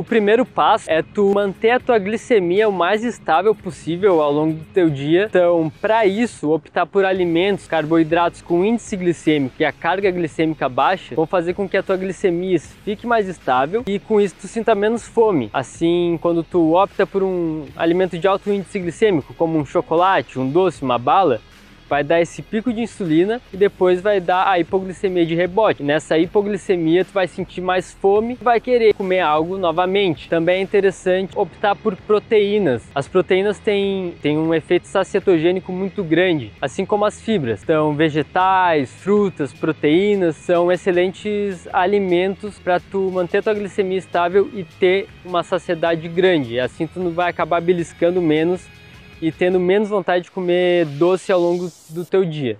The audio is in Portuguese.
O primeiro passo é tu manter a tua glicemia o mais estável possível ao longo do teu dia. Então, para isso, optar por alimentos, carboidratos com índice glicêmico e a carga glicêmica baixa vão fazer com que a tua glicemia fique mais estável e com isso tu sinta menos fome. Assim, quando tu opta por um alimento de alto índice glicêmico, como um chocolate, um doce, uma bala, vai dar esse pico de insulina e depois vai dar a hipoglicemia de rebote. Nessa hipoglicemia tu vai sentir mais fome vai querer comer algo novamente. Também é interessante optar por proteínas. As proteínas têm, têm um efeito sacietogênico muito grande, assim como as fibras. Então vegetais, frutas, proteínas são excelentes alimentos para tu manter tua glicemia estável e ter uma saciedade grande. Assim tu não vai acabar beliscando menos e tendo menos vontade de comer doce ao longo do teu dia.